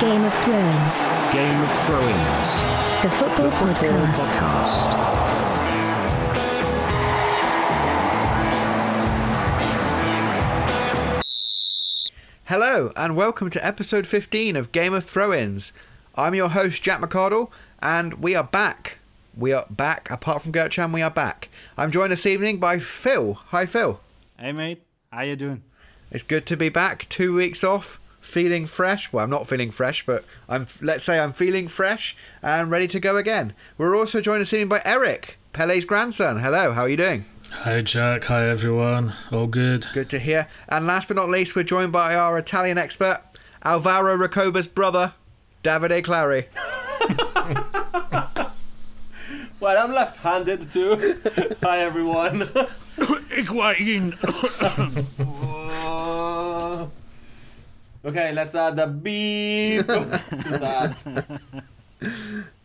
Game of Thrones, Game of Thrones. the football, podcast. Podcast. Hello, and welcome to episode 15 of Game of Throw-Ins. I'm your host, Jack McCardle, and we are back. We are back. Apart from Gertrude, we are back. I'm joined this evening by Phil. Hi, Phil. Hey mate, how you doing? It's good to be back. Two weeks off, feeling fresh. Well, I'm not feeling fresh, but I'm. Let's say I'm feeling fresh and ready to go again. We're also joined this evening by Eric, Pele's grandson. Hello, how are you doing? Hi Jack, hi everyone. All good. Good to hear. And last but not least, we're joined by our Italian expert, Alvaro Recoba's brother, Davide Clary. Well, I'm left-handed too. Hi everyone. okay, let's add a beep to that.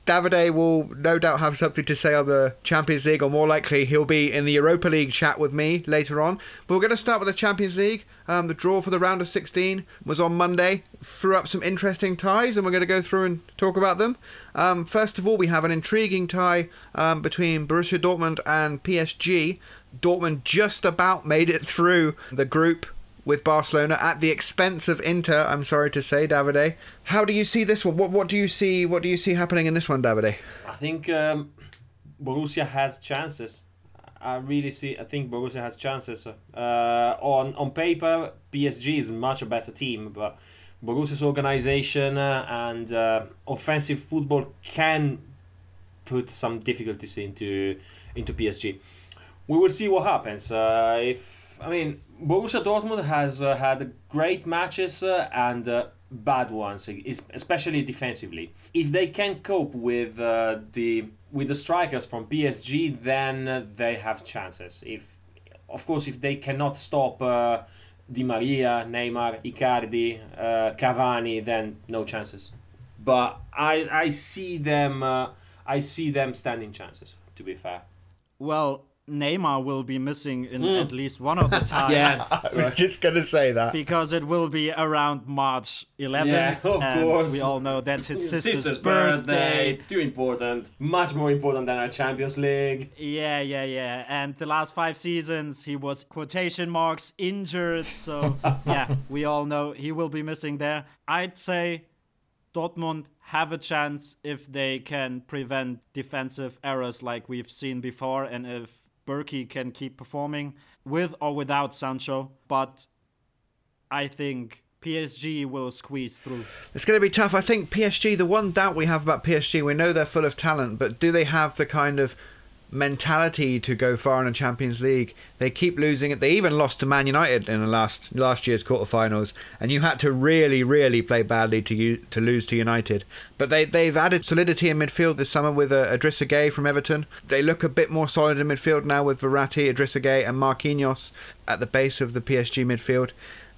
Davide will no doubt have something to say on the Champions League, or more likely, he'll be in the Europa League chat with me later on. But we're going to start with the Champions League. Um, the draw for the round of 16 was on Monday. Threw up some interesting ties, and we're going to go through and talk about them. Um, first of all, we have an intriguing tie um, between Borussia Dortmund and PSG. Dortmund just about made it through the group with Barcelona at the expense of Inter. I'm sorry to say, Davide. How do you see this one? What what do you see? What do you see happening in this one, Davide? I think um, Borussia has chances. I really see. I think Borussia has chances. Uh, on on paper, PSG is much a better team, but Borussia's organization uh, and uh, offensive football can put some difficulties into into PSG. We will see what happens. Uh, if I mean, Borussia Dortmund has uh, had great matches uh, and uh, bad ones, especially defensively. If they can cope with uh, the with the strikers from PSG, then uh, they have chances. If, of course, if they cannot stop uh, Di Maria, Neymar, Icardi, Cavani, then no chances. But I I see them I see them standing chances. To be fair. Well, Neymar will be missing in hmm. at least one of the times. Yeah. I was just going to say that. Because it will be around March 11th. Yeah, of and course. We all know that's his sister's, Sister's birthday. birthday. Too important. Much more important than our Champions League. Yeah, yeah, yeah. And the last five seasons, he was quotation marks injured. So, yeah, we all know he will be missing there. I'd say Dortmund have a chance if they can prevent defensive errors like we've seen before and if Bürki can keep performing with or without Sancho. But I think PSG will squeeze through. It's going to be tough. I think PSG, the one doubt we have about PSG, we know they're full of talent, but do they have the kind of mentality to go far in the Champions League? They keep losing it. They even lost to Man United in the last last year's quarterfinals, and you had to really, really play badly to to lose to United. But they they've added solidity in midfield this summer with uh, Idrissa Gueye from Everton. They look a bit more solid in midfield now with Verratti, Idrissa Gueye, and Marquinhos at the base of the PSG midfield.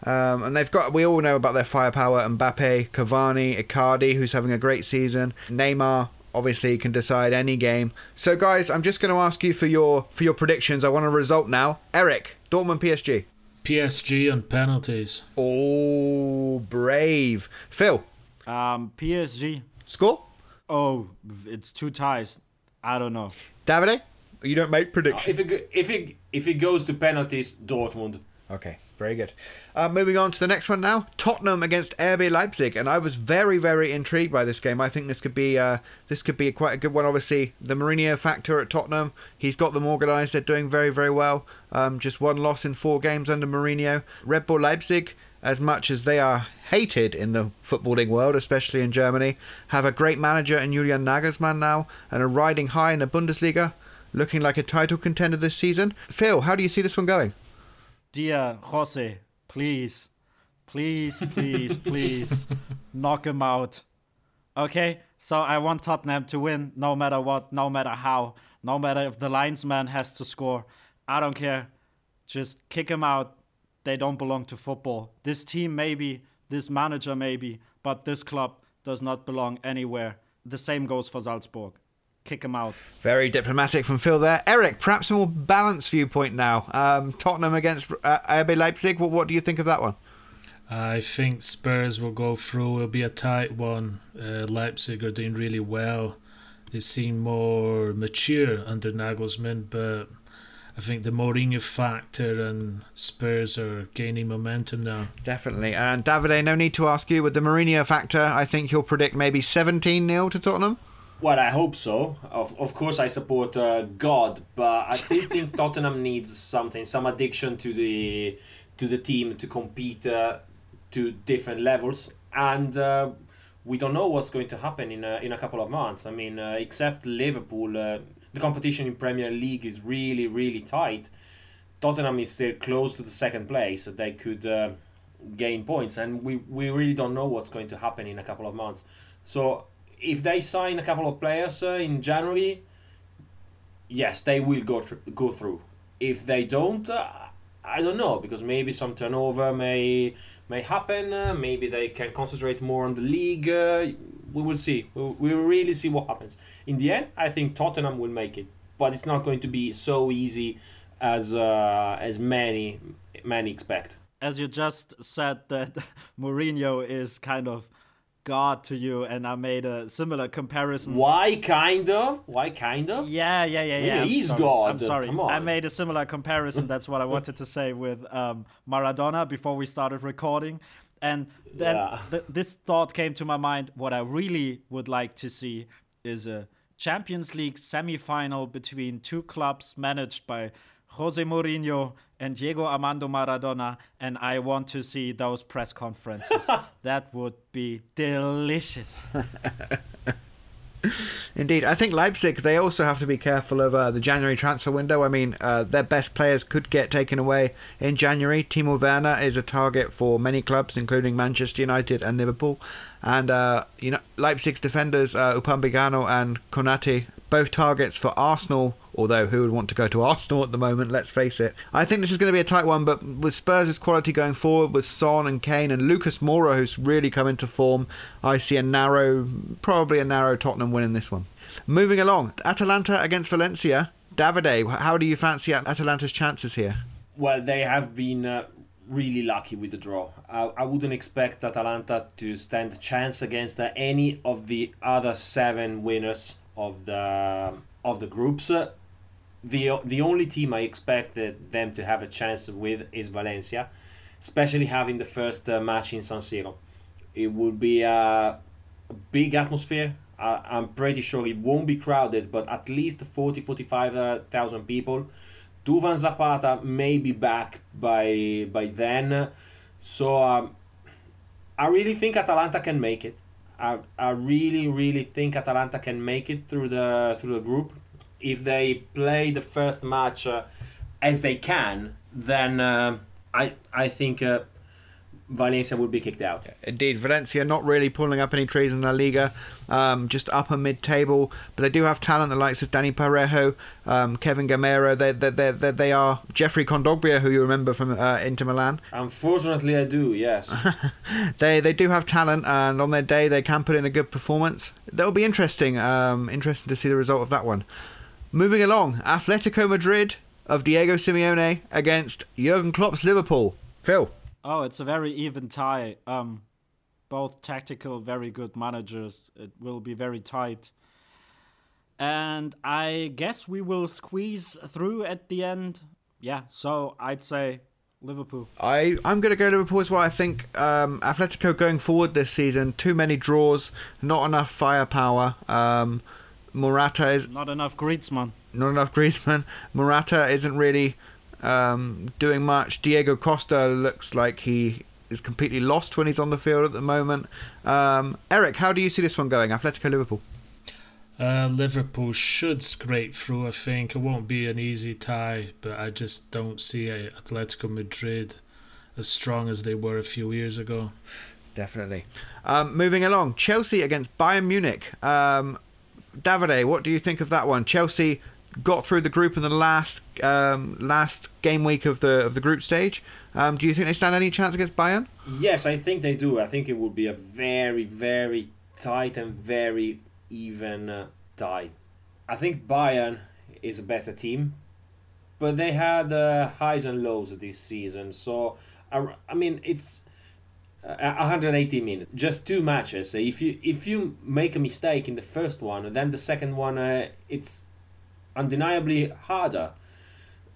Um, and they've got, we all know about their firepower Mbappe, Cavani, Icardi, who's having a great season. Neymar, obviously, you can decide any game. So, guys, I'm just going to ask you for your for your predictions. I want a result now. Eric, Dortmund PSG. PSG on penalties. Oh, brave. Phil, Um, PSG. score? Oh, it's two ties. I don't know. Davide? You don't make predictions. If it if it if it goes to penalties, Dortmund. Okay, very good. Uh, moving on to the next one now. Tottenham against RB Leipzig, and I was very, very intrigued by this game. I think this could be uh, this could be quite a good one. Obviously, the Mourinho factor at Tottenham. He's got them organised. They're doing very, very well. Um, just one loss in four games under Mourinho. Red Bull Leipzig, as much as they are hated in the footballing world, especially in Germany, have a great manager in Julian Nagelsmann now, and are riding high in the Bundesliga, looking like a title contender this season. Phil, how do you see this one going? Dear Jose, please, please, please, please, knock him out. Okay, so I want Tottenham to win no matter what, no matter how, no matter if the linesman has to score. I don't care. Just kick him out. They don't belong to football. This team, maybe, this manager, maybe, but this club does not belong anywhere. The same goes for Salzburg. Kick him out. Very diplomatic from Phil there. Eric, perhaps a more balanced viewpoint now. Um, Tottenham against uh, RB Leipzig. What, what do you think of that one? I think Spurs will go through. It'll be a tight one. Uh, Leipzig are doing really well. They seem more mature under Nagelsmann, but I think the Mourinho factor and Spurs are gaining momentum now. Definitely. And Davide, no need to ask you. With the Mourinho factor, I think you'll predict maybe 17 0 to Tottenham. Well, I hope so. Of, of course, I support uh, God, but I still think Tottenham needs something, some addiction to the to the team to compete uh, to different levels, and uh, we don't know what's going to happen in a, in a couple of months. I mean, uh, except Liverpool, uh, the competition in Premier League is really really tight. Tottenham is still close to the second place, so they could uh, gain points, and we we really don't know what's going to happen in a couple of months. So if they sign a couple of players uh, in January, yes, they will go thr- go through. If they don't, uh, I don't know because maybe some turnover may may happen. Uh, maybe they can concentrate more on the league. Uh, we will see. We will really see what happens. In the end, I think Tottenham will make it, but it's not going to be so easy as uh, as many many expect. As you just said that Mourinho is kind of God to you, and I made a similar comparison. Why kind of? Why kind of? Yeah, yeah, yeah, yeah. Yeah, he's sorry. God, I'm sorry. come on. I made a similar comparison. That's what I wanted to say with um, Maradona before we started recording. And then Yeah. th- this thought came to my mind. What I really would like to see is a Champions League semi-final between two clubs managed by Jose Mourinho and Diego Armando Maradona, and I want to see those press conferences. that would be delicious. Indeed, I think Leipzig. They also have to be careful of uh, the January transfer window. I mean, uh, their best players could get taken away in January. Timo Werner is a target for many clubs, including Manchester United and Liverpool. And uh, you know, Leipzig's defenders, uh, Upamecano and Konate, both targets for Arsenal. Although, who would want to go to Arsenal at the moment? Let's face it. I think this is going to be a tight one, but with Spurs' quality going forward, with Son and Kane and Lucas Moura, who's really come into form, I see a narrow, probably a narrow Tottenham win in this one. Moving along, Atalanta against Valencia. Davide, how do you fancy Atalanta's chances here? Well, they have been uh, really lucky with the draw. I, I wouldn't expect Atalanta to stand a chance against uh, any of the other seven winners of the of the groups. Uh, the the only team I expected them to have a chance with is Valencia, especially having the first uh, match in San Siro. It would be a, big atmosphere. I, I'm pretty sure it won't be crowded, but at least 40 45,000 people. Duvan Zapata may be back by by then, so um, I really think Atalanta can make it. I, I really really think Atalanta can make it through the through the group. If they play the first match uh, as they can, then uh, I I think uh, Valencia would be kicked out. Indeed, Valencia not really pulling up any trees in La Liga, um, just upper mid-table, but they do have talent. The likes of Dani Parejo, um, Kevin Gameiro. They, they, they, they, they are Geoffrey Kondogbia, who you remember from uh, Inter Milan. Unfortunately, I do. Yes. They they do have talent, and on their day they can put in a good performance. That'll be interesting. Um, interesting to see the result of that one. Moving along, Atletico Madrid of Diego Simeone against Jurgen Klopp's Liverpool. Phil. Oh, it's a very even tie. Um, both tactical, very good managers. It will be very tight. And I guess we will squeeze through at the end. Yeah, so I'd say Liverpool. I, I'm going to go Liverpool as well. I think um, Atletico going forward this season, too many draws, not enough firepower. Um, Morata is Not enough Griezmann. not enough Griezmann. Morata isn't really um, doing much. Diego Costa looks like he is completely lost when he's on the field at the moment. Um, Eric, how do you see this one going? Atletico Liverpool. Uh, Liverpool should scrape through, I think. It won't be an easy tie, but I just don't see Atletico Madrid as strong as they were a few years ago. Definitely. Um, moving along, Chelsea against Bayern Munich. Um, Davide, what do you think of that one? Chelsea got through the group in the last um, last game week of the of the group stage. Um, do you think they stand any chance against Bayern? Yes, I think they do. I think it would be a very, very tight and very even uh, tie. I think Bayern is a better team, but they had uh, highs and lows this season. So, I, I mean, it's uh, 180 minutes, just two matches. If you if you make a mistake in the first one, then the second one uh, it's undeniably harder,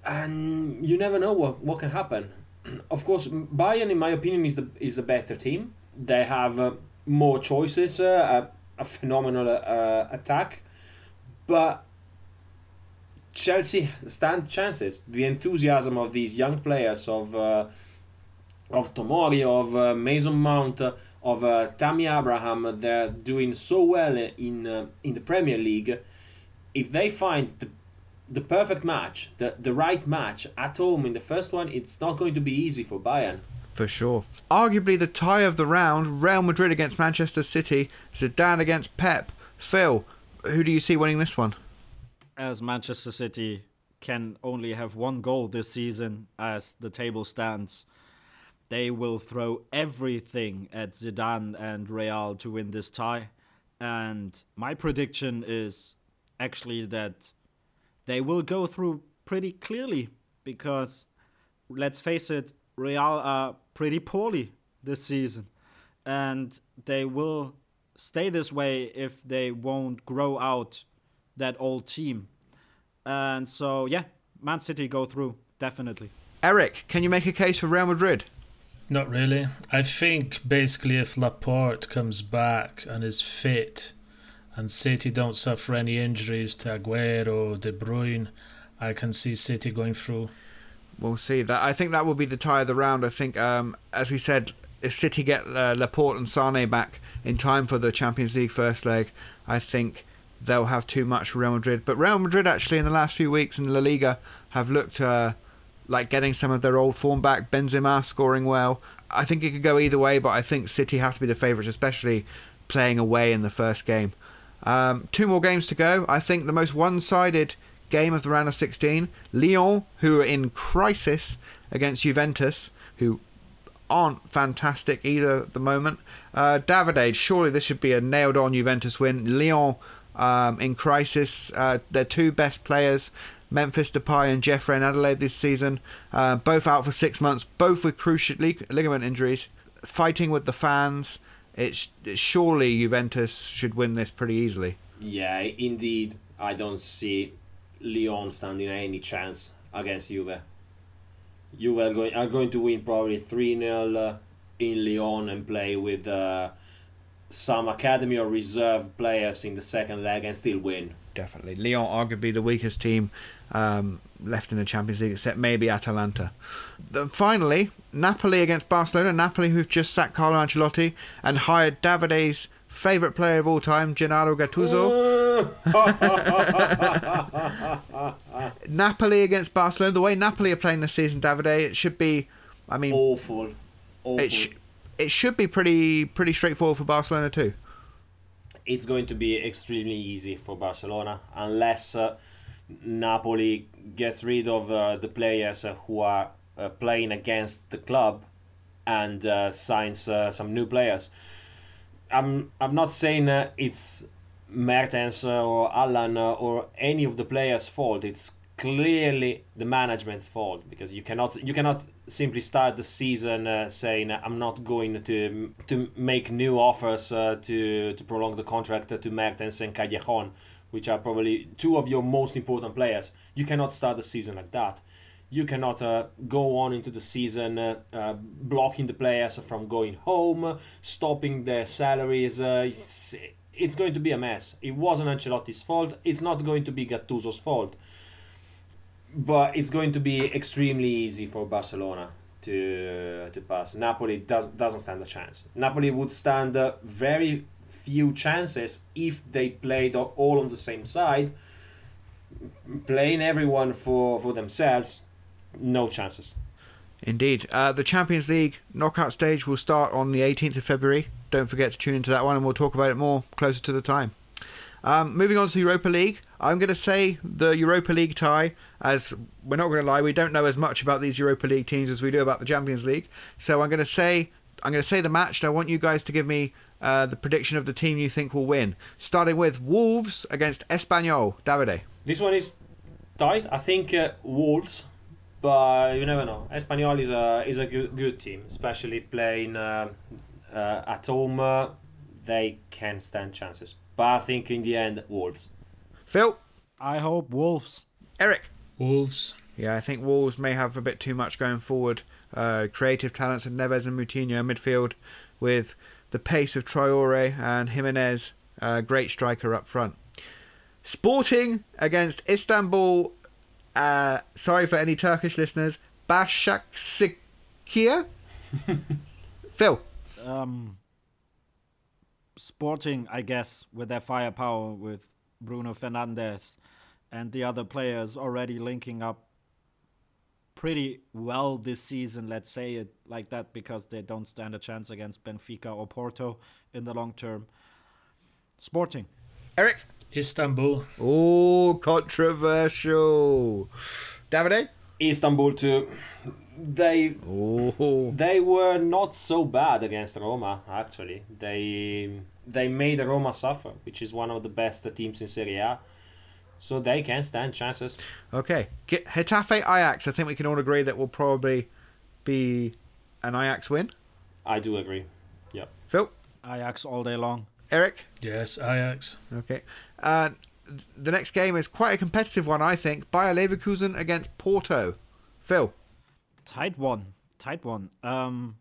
and you never know what, what can happen. of course, Bayern, in my opinion, is the is a better team. They have uh, more choices, uh, a, a phenomenal uh, attack, but Chelsea stand chances. The enthusiasm of these young players of uh, of Tomori, of uh, Mason Mount, of uh, Tammy Abraham, they're doing so well in uh, in the Premier League. If they find the the perfect match, the the right match at home in the first one, it's not going to be easy for Bayern. For sure. Arguably the tie of the round, Real Madrid against Manchester City, Zidane against Pep. Phil, who do you see winning this one? as Manchester City can only have one goal this season as the table stands, they will throw everything at Zidane and Real to win this tie. And my prediction is actually that they will go through pretty clearly because let's face it, Real are pretty poorly this season. And they will stay this way if they won't grow out that old team. And so, yeah, Man City go through, definitely. Eric, can you make a case for Real Madrid? Not really. I think basically if Laporte comes back and is fit and City don't suffer any injuries to Aguero, De Bruyne, I can see City going through. We'll see. That I think that will be the tie of the round. I think, um, as we said, if City get uh, Laporte and Sane back in time for the Champions League first leg, I think they'll have too much for Real Madrid. But Real Madrid actually in the last few weeks in La Liga have looked uh, like getting some of their old form back. Benzema scoring well. I think it could go either way, but I think City have to be the favourites, especially playing away in the first game. Um, two more games to go. I think the most one-sided game of the round of 16. Lyon, who are in crisis against Juventus, who aren't fantastic either at the moment. Uh, Davide, surely this should be a nailed-on Juventus win. Lyon um, in crisis. Uh, their two best players, Memphis Depay and Jeff Reine-Adelaide this season, uh, both out for six months, both with cruciate lig- ligament injuries. Fighting with the fans, it's, surely Juventus should win this pretty easily. Yeah, indeed, I don't see Lyon standing any chance against Juve. Juve are going, are going to win probably 3 0 uh, in Lyon and play with uh, some academy or reserve players in the second leg and still win. Definitely. Lyon, arguably the weakest team um, left in the Champions League, except maybe Atalanta. Then finally, Napoli against Barcelona. Napoli, who've just sacked Carlo Ancelotti and hired Davide's favourite player of all time, Gennaro Gattuso. Napoli against Barcelona. The way Napoli are playing this season, Davide, it should be. I mean, awful. Awful. it, sh- it should be pretty pretty straightforward for Barcelona too. It's going to be extremely easy for Barcelona unless uh, Napoli gets rid of uh, the players uh, who are uh, playing against the club and uh, signs uh, some new players. I'm I'm not saying it's Mertens or Allan or any of the players' fault. It's clearly the management's fault because you cannot you cannot simply start the season uh, saying I'm not going to to make new offers uh, to to prolong the contract to Mertens and Callejon, which are probably two of your most important players. You cannot start the season like that. You cannot uh, go on into the season uh, uh, blocking the players from going home, stopping their salaries. Uh, it's going to be a mess. It wasn't Ancelotti's fault. It's not going to be Gattuso's fault but it's going to be extremely easy for Barcelona to to pass. Napoli does doesn't stand a chance. Napoli would stand uh, very few chances if they played all on the same side. Playing everyone for for themselves, no chances. Indeed. Uh, the Champions League knockout stage will start on the 18th of February. Don't forget to tune into that one, and we'll talk about it more closer to the time. Um, moving on to Europa League, I'm going to say the Europa League tie, as we're not going to lie, we don't know as much about these Europa League teams as we do about the Champions League. So I'm going to say I'm going to say the match, and I want you guys to give me uh, the prediction of the team you think will win. Starting with Wolves against Espanyol. Davide. This one is tight. I think uh, Wolves but you never know. Espanyol is a is a good good team, especially playing uh, uh, at home. They can stand chances, but I think in the end, Wolves. Phil, I hope Wolves. Eric. Wolves. Yeah, I think Wolves may have a bit too much going forward. Uh, creative talents of Neves and Moutinho midfield, with the pace of Traore and Jimenez, uh, great striker up front. Sporting against Istanbul. Uh, sorry for any Turkish listeners. Başakşehir. Phil. Um, Sporting, I guess, with their firepower with Bruno Fernandes and the other players already linking up pretty well this season, let's say it like that, because they don't stand a chance against Benfica or Porto in the long term. Sporting. Eric. Istanbul. Oh, controversial. Davide. Istanbul too. They Oh. they were not so bad against Roma. Actually, they they made Roma suffer, which is one of the best teams in Serie A. So they can stand chances. Okay. Get Getafe Ajax. I think we can all agree that will probably be an Ajax win. I do agree. Yep. Phil. Ajax all day long. Eric. Yes, Ajax. Okay. Uh, the next game is quite a competitive one, I think. Bayer Leverkusen against Porto. Phil. Tight one. Tight one. Um,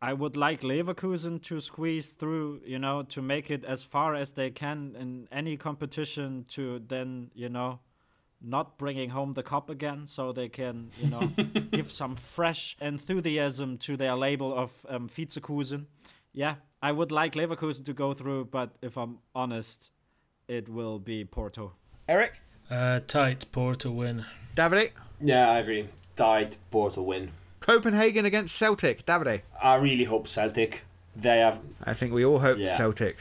I would like Leverkusen to squeeze through, you know, to make it as far as they can in any competition to then, you know, not bringing home the cup again so they can, you know, give some fresh enthusiasm to their label of um, Vizekusen. Yeah, I would like Leverkusen to go through, but if I'm honest, it will be Porto. Eric. Uh, tight Porto win. David? Yeah, I agree. Tight Porto win. Copenhagen against Celtic. Davide. I really hope Celtic. They have. I think we all hope Yeah. Celtic.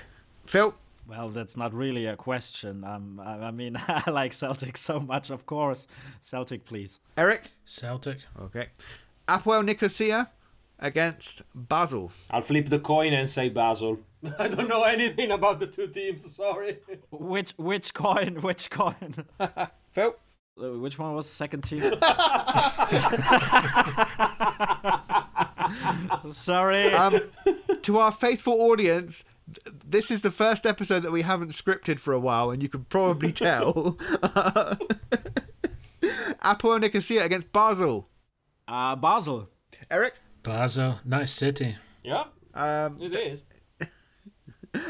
Phil. Well, that's not really a question. Um, I, I mean, I like Celtic so much, of course. Celtic, please. Eric. Celtic. Okay. Apoel Nicosia against Basel. I'll flip the coin and say Basel. I don't know anything about the two teams. Sorry. Which which coin? Which coin? Phil. Uh, which one was the second team? Sorry. Um, to our faithful audience, this is the first episode that we haven't scripted for a while, and you can probably tell. Apoel Nicosia against Basel. uh, Basel. Eric. Basel. Nice city. Yeah, Um, it is.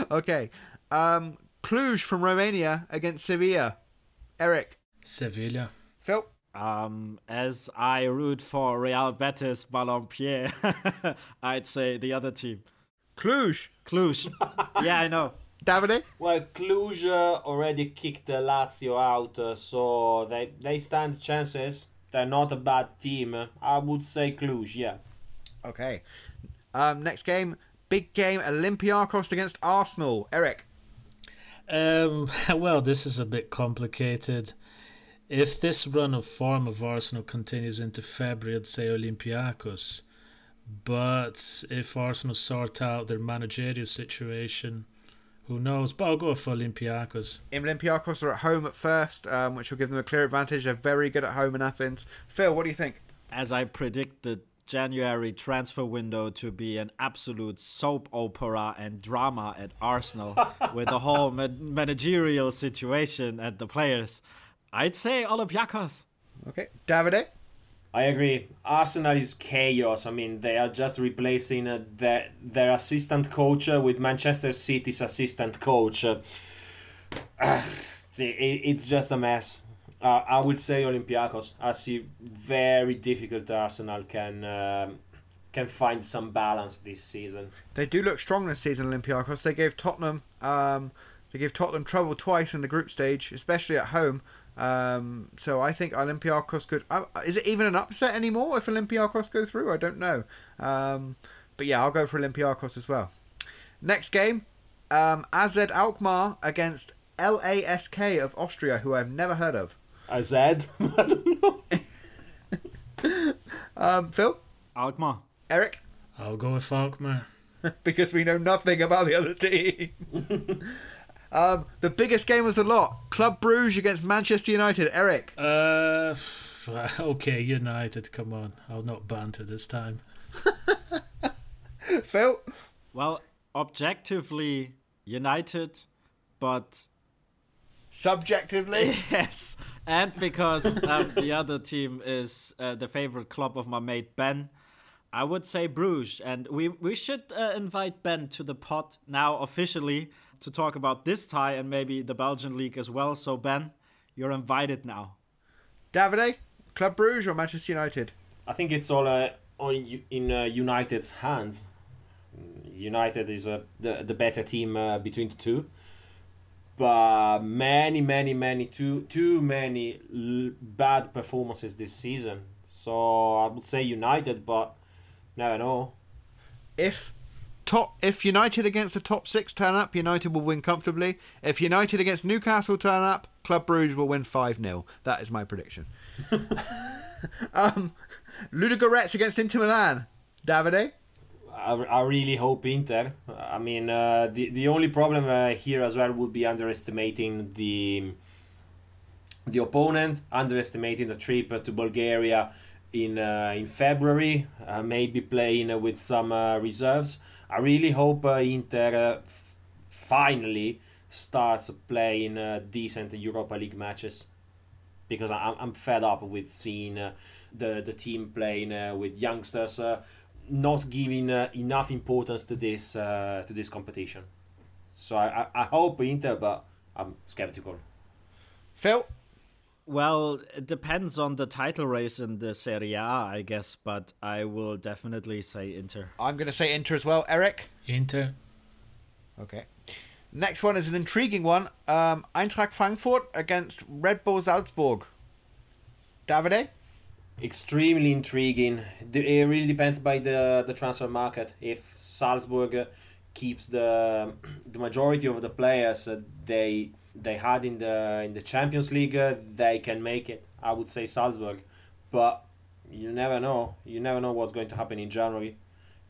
okay. Um, Cluj from Romania against Sevilla. Eric. Sevilla. Phil. Um, as I root for Real Betis Balompié, I'd say the other team. Cluj. Cluj. yeah, I know. Davide. Well, Cluj uh, already kicked the Lazio out, uh, so they they stand chances. They're not a bad team. I would say Cluj. Yeah. Okay. Um, next game. Big game. Olympiacos against Arsenal. Eric. Um, well, this is a bit complicated. If this run of form of Arsenal continues into February, I'd say Olympiacos. But if Arsenal sort out their managerial situation, who knows? But I'll go for Olympiacos. Olympiacos are at home at first, um, which will give them a clear advantage. They're very good at home in Athens. Phil, what do you think? As I predict the January transfer window to be an absolute soap opera and drama at Arsenal with the whole ma- managerial situation and the players, I'd say Olympiacos. Okay. Davide. I agree. Arsenal is chaos. I mean, they are just replacing uh, their their assistant coach uh, with Manchester City's assistant coach. Uh, it, it's just a mess. Uh, I would say Olympiacos. I see very difficult Arsenal can um, can find some balance this season. They do look strong this season, Olympiacos. They gave Tottenham, um, they gave Tottenham trouble twice in the group stage, especially at home. Um, so I think Olympiacos could. Uh, is it even an upset anymore if Olympiacos go through? I don't know. Um, but yeah, I'll go for Olympiacos as well. Next game, um, AZ Alkmaar against LASK of Austria, who I've never heard of. I said, I don't know. Um, Phil, Alkmaar. Eric, I'll go with Alkmaar. because we know nothing about the other team. Um, the biggest game of the lot: Club Bruges against Manchester United. Eric, Uh, okay, United. Come on, I'll not banter this time. Phil. Well, objectively, United, but Subjectively, yes, and because um, the other team is uh, the favorite club of my mate Ben, I would say Bruges, and we we should uh, invite Ben to the pot now officially to talk about this tie and maybe the Belgian league as well. So Ben, you're invited now. Davide, Club Bruges or Manchester United? I think it's all uh, on in uh, United's hands. United is uh, the the better team uh, between the two, but many, many, many too too many l- bad performances this season. So I would say United, but never know. If top, if United against the top six turn up, United will win comfortably. If United against Newcastle turn up, Club Bruges will win five 0 That is my prediction. um, Ludogorets against Inter Milan. Davide. I, I really hope Inter. I mean, uh, the the only problem uh, here as well would be underestimating the the opponent, underestimating the trip to Bulgaria in uh, in February, uh, maybe playing uh, with some uh, reserves. I really hope uh, Inter uh, finally starts playing uh, decent Europa League matches because I'm, I'm fed up with seeing uh, the the team playing uh, with youngsters, uh, not giving enough importance to this to this competition. So I, I, I hope Inter, but I'm skeptical. Phil. Well, it depends on the title race in the Serie A, I guess, but I will definitely say Inter. I'm going to say Inter as well. Eric. Inter. Okay. Next one is an intriguing one. Um, Eintracht Frankfurt against Red Bull Salzburg. Davide. Extremely intriguing. It really depends by the the transfer market. If Salzburg uh, keeps the the majority of the players uh, they they had in the in the Champions League, uh, they can make it. I would say Salzburg, but you never know. You never know what's going to happen in January.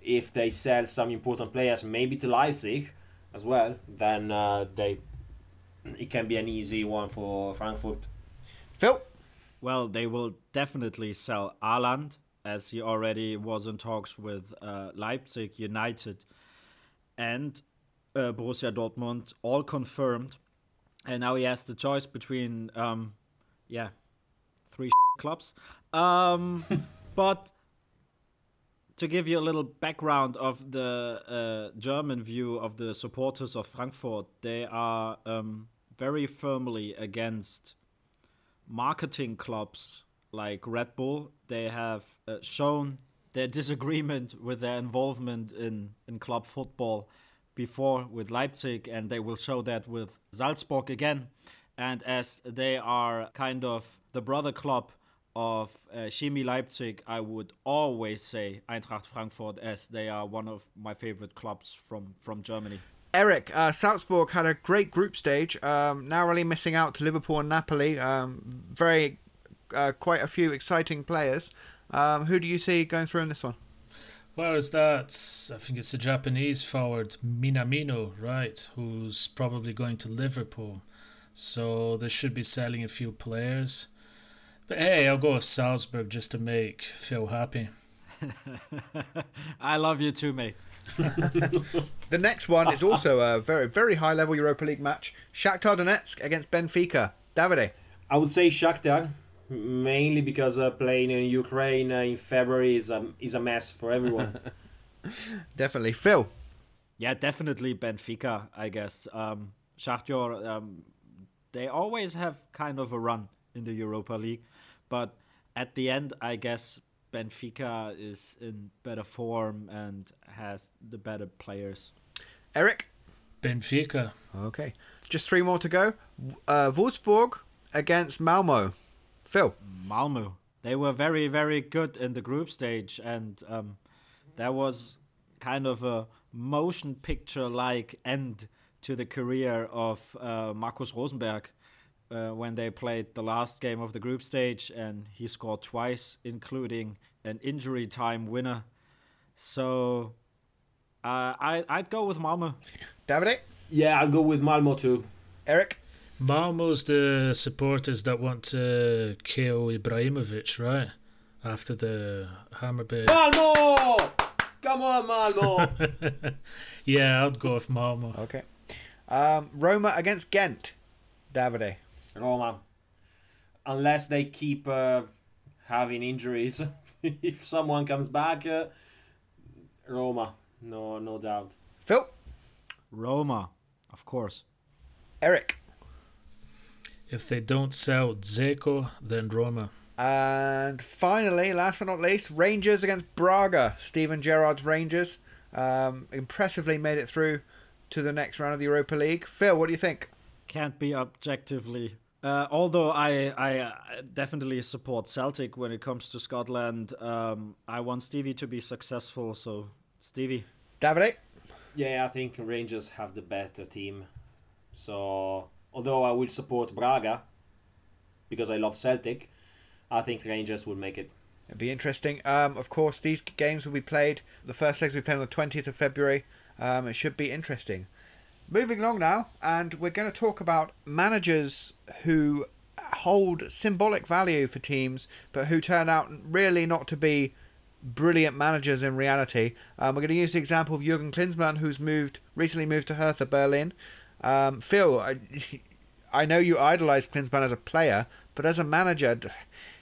If they sell some important players, maybe to Leipzig as well, then uh, they it can be an easy one for Frankfurt. Phil. Well, they will definitely sell Haaland, as he already was in talks with uh, Leipzig, United, and uh, Borussia Dortmund, all confirmed. And now he has the choice between, um, yeah, three clubs. Um, but to give you a little background of the uh, German view of the supporters of Frankfurt, they are um, very firmly against marketing clubs like Red Bull. They have uh, shown their disagreement with their involvement in, in club football before with Leipzig, and they will show that with Salzburg again. And as they are kind of the brother club of uh, Chemie Leipzig, I would always say Eintracht Frankfurt, as they are one of my favorite clubs from, from Germany. Eric, uh, Salzburg had a great group stage, um, narrowly missing out to Liverpool and Napoli. Um, very, uh, quite a few exciting players. Um, who do you see going through in this one? Well, is that I think it's a Japanese forward Minamino, right? Who's probably going to Liverpool. So they should be selling a few players. But hey, I'll go with Salzburg just to make Phil happy. I love you too, mate. The next one is also a very, very high level Europa League match. Shakhtar Donetsk against Benfica. Davide. I would say Shakhtar, mainly because uh, playing in Ukraine uh, in February is a is a mess for everyone. Definitely. Phil. Yeah, definitely Benfica, I guess. Um, Shakhtar, um, they always have kind of a run in the Europa League, but at the end, I guess Benfica is in better form and has the better players. Eric. Benfica. Okay. Just three more to go. Uh, Wolfsburg against Malmo. Phil. Malmo, they were very, very good in the group stage, and um, there was kind of a motion picture like end to the career of uh, Markus Rosenberg uh, when they played the last game of the group stage and he scored twice, including an injury time winner. So uh, I, I'd go with Malmo. Davide. Yeah, I'll go with Malmo too. Eric? Malmo's the supporters that want to kill Ibrahimovic, right? After the Hammarby. Malmo! Come on, Malmo! yeah, I'd go with Malmo. Okay. Um, Roma against Ghent. Davide. Roma. Unless they keep uh, having injuries. if someone comes back, uh, Roma. No, no doubt. Phil? Roma, of course. Eric? If they don't sell Dzeko, then Roma. And finally, last but not least, Rangers against Braga. Steven Gerrard's Rangers um, impressively made it through to the next round of the Europa League. Phil, what do you think? Can't be objectively. Uh, although I, I uh, definitely support Celtic when it comes to Scotland, um, I want Stevie to be successful. So, Stevie. Davide? Yeah, I think Rangers have the better team. So, although I will support Braga because I love Celtic, I think Rangers will make it. It'd be interesting. Um, of course, these games will be played. The first legs will be played on the 20th of February. Um, it should be interesting. Moving along now, and we're going to talk about managers who hold symbolic value for teams, but who turn out really not to be brilliant managers in reality. Um, we're going to use the example of Jurgen Klinsmann, who's moved recently moved to Hertha Berlin. Um, Phil, I, I know you idolise Klinsmann as a player, but as a manager,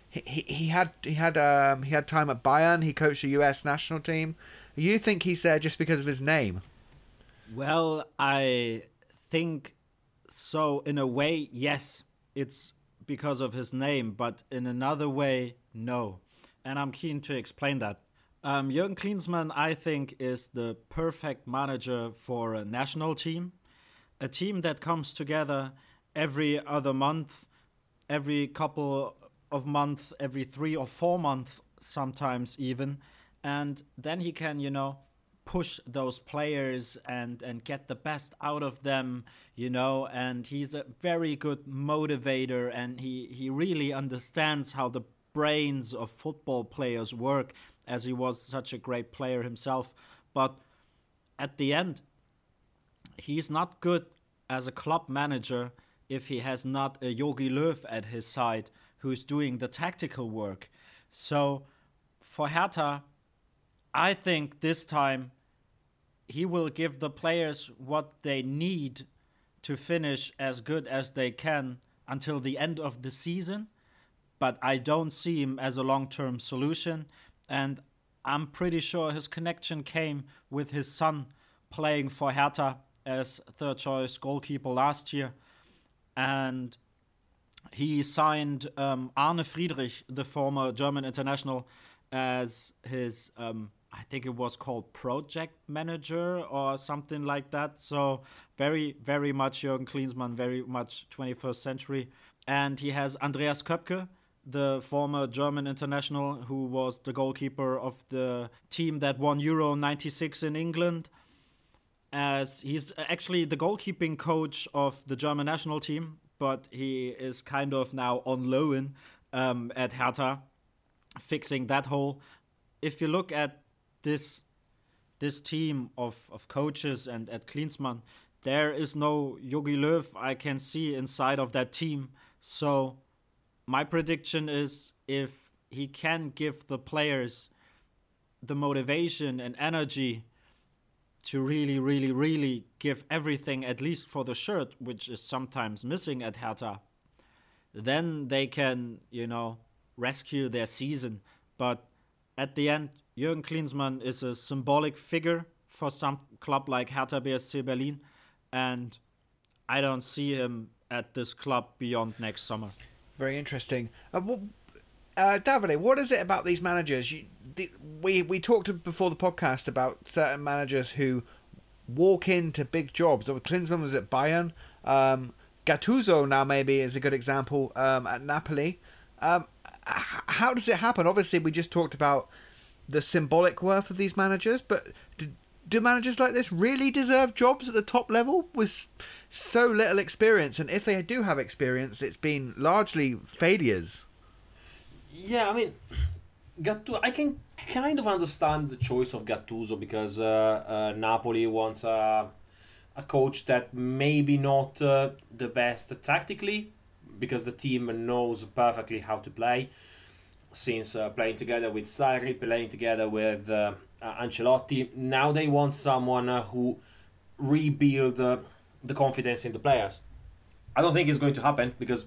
he, he, he had he had um, he had time at Bayern. He coached the U.S. national team. You think he's there just because of his name? Well, I think so. In a way, yes, it's because of his name, but in another way, no. And I'm keen to explain that. Um, Jürgen Klinsmann, I think, is the perfect manager for a national team, a team that comes together every other month, every couple of months, every three or four months, sometimes even, and then he can, you know, push those players and and get the best out of them you know. And he's a very good motivator and he he really understands how the brains of football players work as he was such a great player himself. But at the end he's not good as a club manager if he has not a Jogi Löw at his side who's doing the tactical work so for Hertha I think this time he will give the players what they need to finish as good as they can until the end of the season. But I don't see him as a long term solution. And I'm pretty sure his connection came with his son playing for Hertha as third choice goalkeeper last year. And he signed um, Arne Friedrich, the former German international, as his um, I think it was called project manager or something like that. So very, very much Jürgen Klinsmann, very much 21st century. And he has Andreas Köpke, the former German international who was the goalkeeper of the team that won Euro 96 in England. As he's actually the goalkeeping coach of the German national team, but he is kind of now on loan um, at Hertha, fixing that hole. If you look at this this team of, of coaches and at Klinsmann, there is no Jogi Löw I can see inside of that team. So my prediction is if he can give the players the motivation and energy to really, really, really give everything, at least for the shirt, which is sometimes missing at Hertha, then they can, you know, rescue their season. But at the end, Jürgen Klinsmann is a symbolic figure for some club like Hertha BSC Berlin, and I don't see him at this club beyond next summer. Very interesting. Uh, uh, Davide, what is it about these managers? You, the, we we talked before the podcast about certain managers who walk into big jobs. Klinsmann was at Bayern. Um, Gattuso now maybe is a good example um, at Napoli. Um, how does it happen? Obviously, we just talked about the symbolic worth of these managers, but do, do managers like this really deserve jobs at the top level with so little experience? And if they do have experience, it's been largely failures. Yeah, I mean, Gattuso. I can kind of understand the choice of Gattuso because uh, uh, Napoli wants a a coach that maybe not uh, the best tactically, because the team knows perfectly how to play. Since uh, playing together with Sarri, playing together with uh, Ancelotti, now they want someone uh, who rebuild the confidence in the players. I don't think it's going to happen because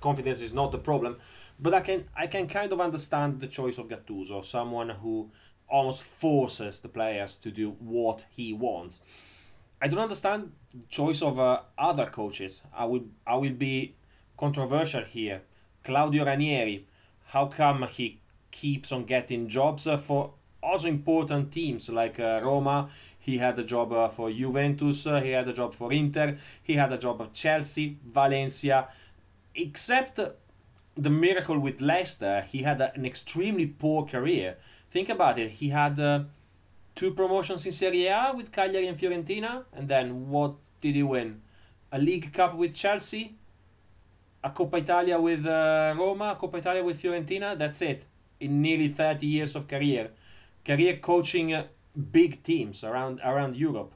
confidence is not the problem, but I can I can kind of understand the choice of Gattuso, someone who almost forces the players to do what he wants. I don't understand choice of uh, other coaches. I will I will be controversial here. Claudio Ranieri, how come he keeps on getting jobs uh, for also important teams like uh, Roma? He had a job uh, for Juventus. Uh, he had a job for Inter. He had a job at Chelsea, Valencia. Except the miracle with Leicester, he had a, an extremely poor career. Think about it. He had uh, two promotions in Serie A with Cagliari and Fiorentina, and then what did he win? A League Cup with Chelsea, a Coppa Italia with uh, Roma, a Coppa Italia with Fiorentina. That's it. In nearly 30 years of career, career coaching uh, big teams around around Europe.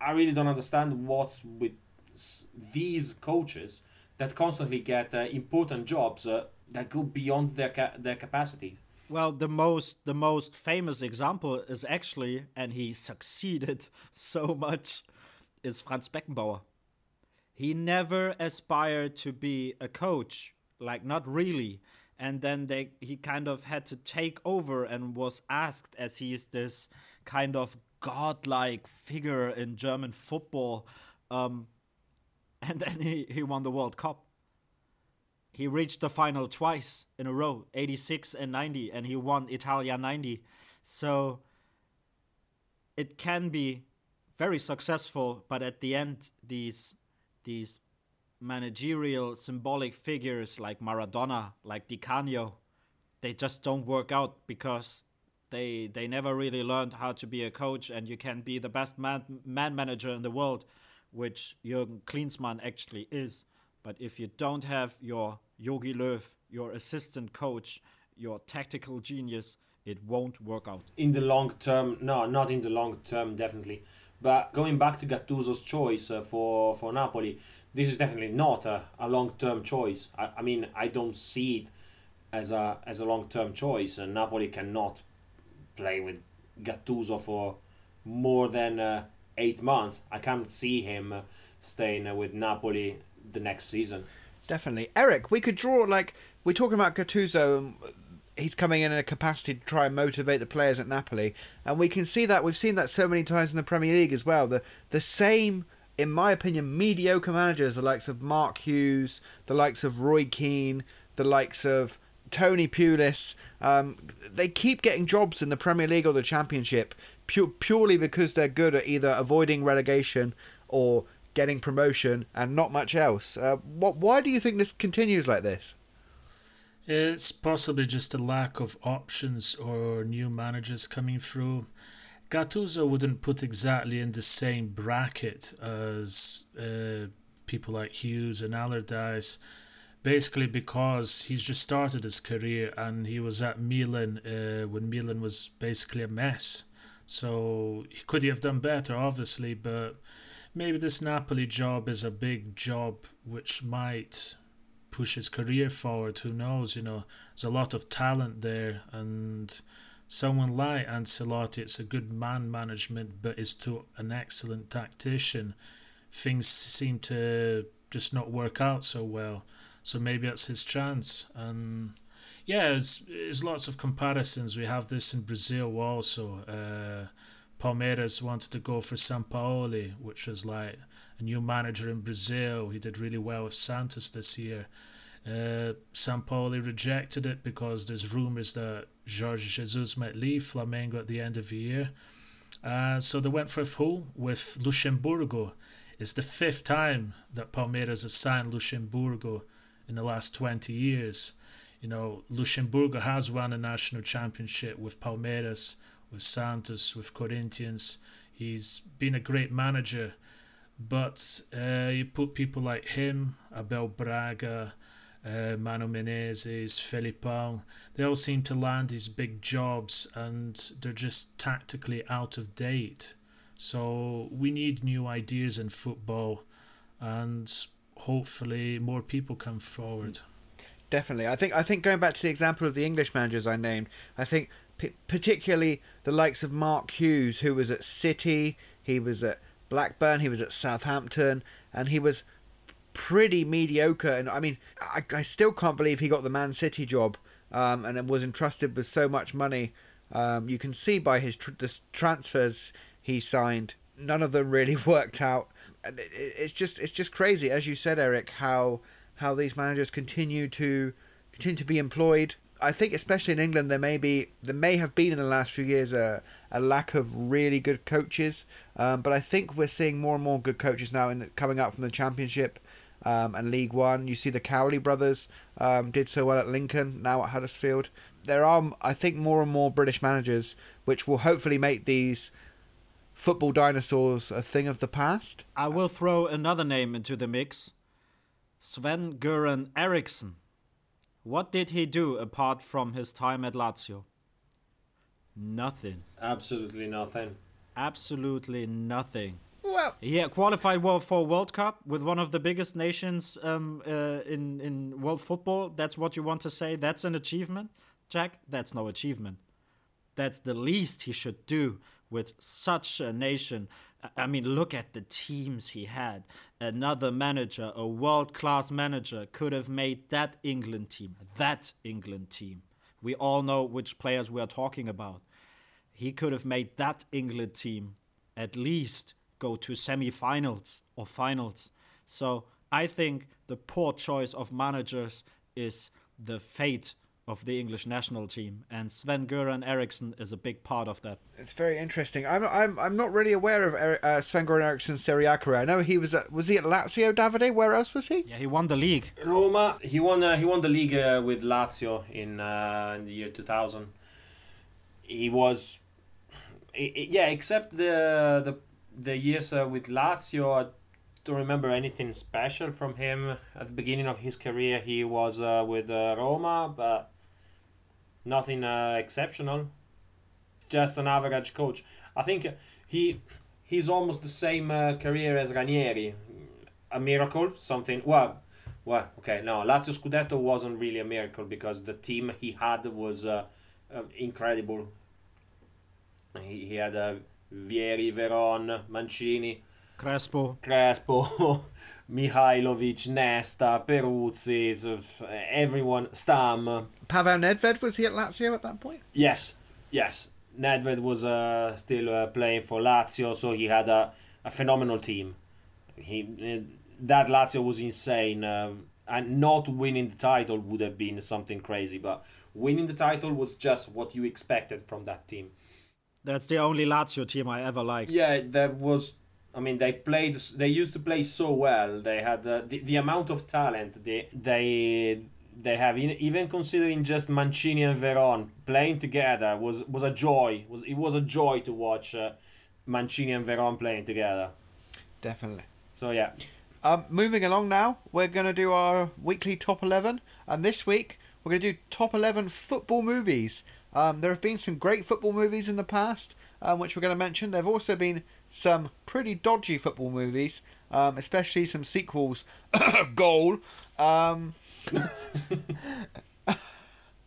I really don't understand what's with s- these coaches that constantly get uh, important jobs uh, that go beyond their ca- their capacities. Well, the most the most famous example is actually, and he succeeded so much, is Franz Beckenbauer. He never aspired to be a coach, like not really. And then they he kind of had to take over and was asked as he is this kind of godlike figure in German football. Um, and then he, he won the World Cup. He reached the final twice in a row 86 and 90 and he won italia 90 so it can be very successful but at the end these these managerial symbolic figures like maradona like di canio they just don't work out because they they never really learned how to be a coach and you can be the best man man manager in the world which Jürgen Klinsmann actually is. But if you don't have your Jogi Löw, your assistant coach, your tactical genius, it won't work out. in the long term no not in the long term definitely. But going back to Gattuso's choice uh, for for Napoli this is definitely not a, a long term choice. I, I mean I don't see it as a as a long term choice and Napoli cannot play with Gattuso for more than uh, 8 months I can't see him staying with Napoli the next season Definitely, Eric. We could draw like we're talking about Gattuso. Um, he's coming in in a capacity to try and motivate the players at Napoli, and we can see that we've seen that so many times in the Premier League as well. The the same, in my opinion, mediocre managers, the likes of Mark Hughes, the likes of Roy Keane, the likes of Tony Pulis, um, they keep getting jobs in the Premier League or the Championship pu- purely because they're good at either avoiding relegation or getting promotion and not much else. Uh, what? Why do you think this continues like this? It's possibly just a lack of options or new managers coming through. Gattuso wouldn't put exactly in the same bracket as uh, people like Hughes and Allardyce, basically because he's just started his career and he was at Milan uh, when Milan was basically a mess. So he could have done better? Obviously, but maybe this Napoli job is a big job which might push his career forward. Who knows? You know, there's a lot of talent there, and someone like Ancelotti, it's a good man management, but is to an excellent tactician. Things seem to just not work out so well. So maybe that's his chance. And yeah, there's, lots of comparisons. We have this in Brazil also. Uh, Palmeiras wanted to go for Sampaoli, which was like a new manager in Brazil. He did really well with Santos this year. Uh, Sampaoli rejected it because there's rumours that Jorge Jesus might leave Flamengo at the end of the year. Uh, so they went for a who? With Luxemburgo. It's the fifth time that Palmeiras has signed Luxemburgo in the last 20 years. You know, Luxemburgo has won a national championship with Palmeiras, with Santos, with Corinthians. He's been a great manager, but uh, you put people like him, Abel Braga, uh, Mano Menezes, Felipão, they all seem to land these big jobs and they're just tactically out of date. So we need new ideas in football, and hopefully more people come forward. Definitely, I think I think going back to the example of the English managers I named, I think p- particularly the likes of Mark Hughes, who was at City, he was at Blackburn, he was at Southampton, and he was pretty mediocre. And I mean, I, I still can't believe he got the Man City job um, and was entrusted with so much money. Um, you can see by his tr- transfers he signed, none of them really worked out. It's just it's just crazy, as you said, Eric, how how these managers continue to continue to be employed. I think, especially in England, there may be there may have been in the last few years a, a lack of really good coaches, um, but I think we're seeing more and more good coaches now in coming up from the Championship um, and League One. You see the Cowley brothers um, did so well at Lincoln, now at Huddersfield. There are, I think, more and more British managers, which will hopefully make these football dinosaurs a thing of the past. I will throw another name into the mix Sven Göran Eriksson. What did he do apart from his time at Lazio? Nothing. Absolutely nothing. Absolutely nothing. Well, He qualified well for World Cup with one of the biggest nations um, uh, in in world football. That's what you want to say. That's an achievement, Jack. That's no achievement. That's the least he should do with such a nation. I- mean, look at the teams he had. Another manager, a world class manager, could have made that England team. That England team. We all know which players we are talking about he could have made that England team at least go to semi-finals or finals. So I think the poor choice of managers is the fate of the English national team, and Sven Göran Eriksson is a big part of that. it's very interesting. I'm I'm I'm not really aware of Eri- uh, Sven Goran Eriksson's Serie A career. I know he was at was he at Lazio, Davide? Where else was he? Yeah, he won the league. Roma, he won. Uh, he won the league uh, with Lazio in uh, in the year 2000. He was, i- i- yeah, except the the the years uh, with Lazio. I don't remember anything special from him at the beginning of his career. He was uh, with uh, Roma, but nothing uh, exceptional. Just an average coach. I think he he's almost the same uh, career as Ranieri. A miracle, something. Well, well, okay, no, Lazio Scudetto wasn't really a miracle because the team he had was uh, uh, incredible. He, he had uh, Vieri, Veron, Mancini, Crespo. Crespo, Mihailovic, Nesta, Peruzzi, sort of, uh, everyone, Stam. Pavel Nedved was he at Lazio at that point? Yes, yes. Nedved was uh, still uh, playing for Lazio, so he had a, a phenomenal team. He uh, that Lazio was insane, um, and not winning the title would have been something crazy. But winning the title was just what you expected from that team. That's the only Lazio team I ever liked. Yeah, that was. I mean, they played. They used to play so well. They had uh, the the amount of talent they they they have. In, even considering just Mancini and Veron playing together was was a joy. Was it was a joy to watch uh, Mancini and Veron playing together. Definitely. So yeah, Um, moving along now, we're going to do our weekly top 11. And this week, we're going to do top 11 football movies. Um, there have been some great football movies in the past, um, which we're going to mention. There have also been some pretty dodgy football movies, um, especially some sequels. Goal. Um,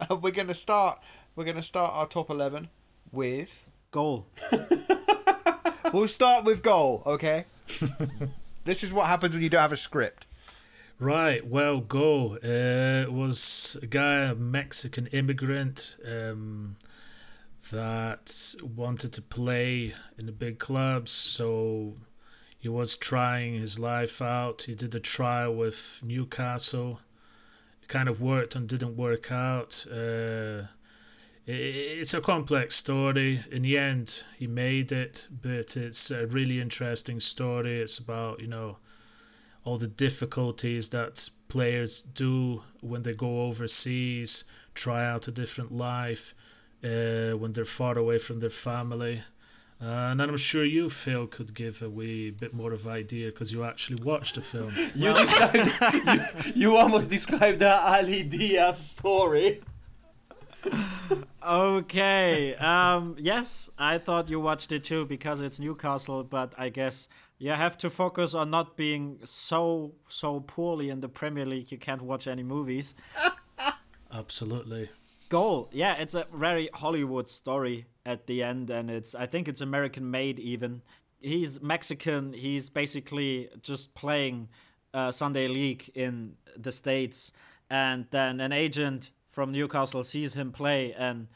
we're going to start. We're going to start our top 11 with. Goal. We'll start with goal, okay? this is what happens when you don't have a script. Right, well, go. Uh, was a guy, a Mexican immigrant, um, that wanted to play in the big clubs, so he was trying his life out. He did a trial with Newcastle. It kind of worked and didn't work out. Uh, it's a complex story. In the end, he made it, but it's a really interesting story. It's about, you know, all the difficulties that players do when they go overseas, try out a different life, uh, when they're far away from their family. Uh, and I'm sure you, Phil, could give a wee bit more of idea because you actually watched the film. you described. you, you almost described the Ali Diaz story. okay. Um, yes, I thought you watched it too because it's Newcastle, but I guess you have to focus on not being so so poorly in the Premier League. You can't watch any movies. Absolutely. Goal. Yeah, it's a very Hollywood story at the end, and it's I think it's American made even. He's Mexican. He's basically just playing uh, Sunday League in the states, and then an agent from Newcastle sees him play, and